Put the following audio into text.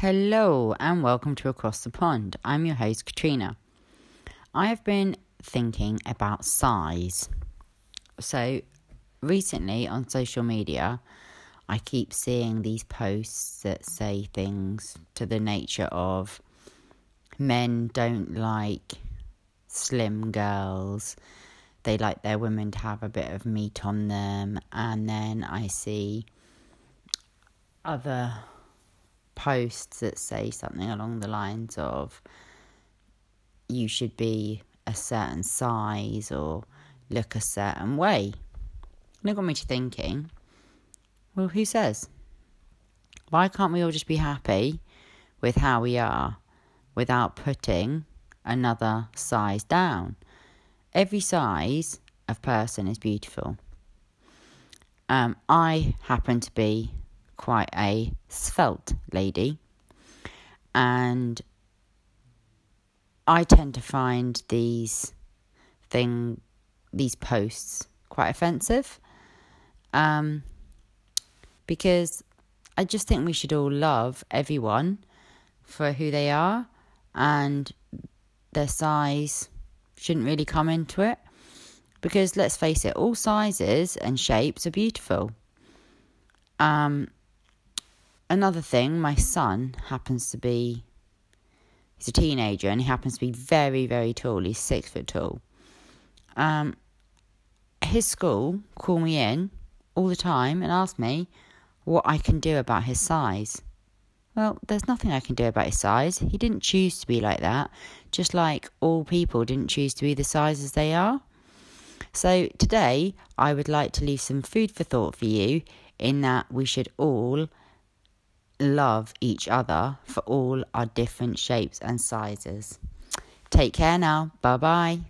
Hello and welcome to Across the Pond. I'm your host, Katrina. I have been thinking about size. So, recently on social media, I keep seeing these posts that say things to the nature of men don't like slim girls, they like their women to have a bit of meat on them, and then I see other posts that say something along the lines of you should be a certain size or look a certain way. And it got me to thinking, well, who says? Why can't we all just be happy with how we are without putting another size down? Every size of person is beautiful. Um, I happen to be quite a svelte lady, and I tend to find these thing these posts quite offensive. Um, because I just think we should all love everyone for who they are and their size shouldn't really come into it. Because let's face it, all sizes and shapes are beautiful. Um, another thing, my son happens to be he's a teenager and he happens to be very, very tall. He's six foot tall. Um, his school call me in all the time and ask me what I can do about his size. Well, there's nothing I can do about his size. He didn't choose to be like that, just like all people didn't choose to be the sizes they are. So, today I would like to leave some food for thought for you in that we should all love each other for all our different shapes and sizes. Take care now. Bye bye.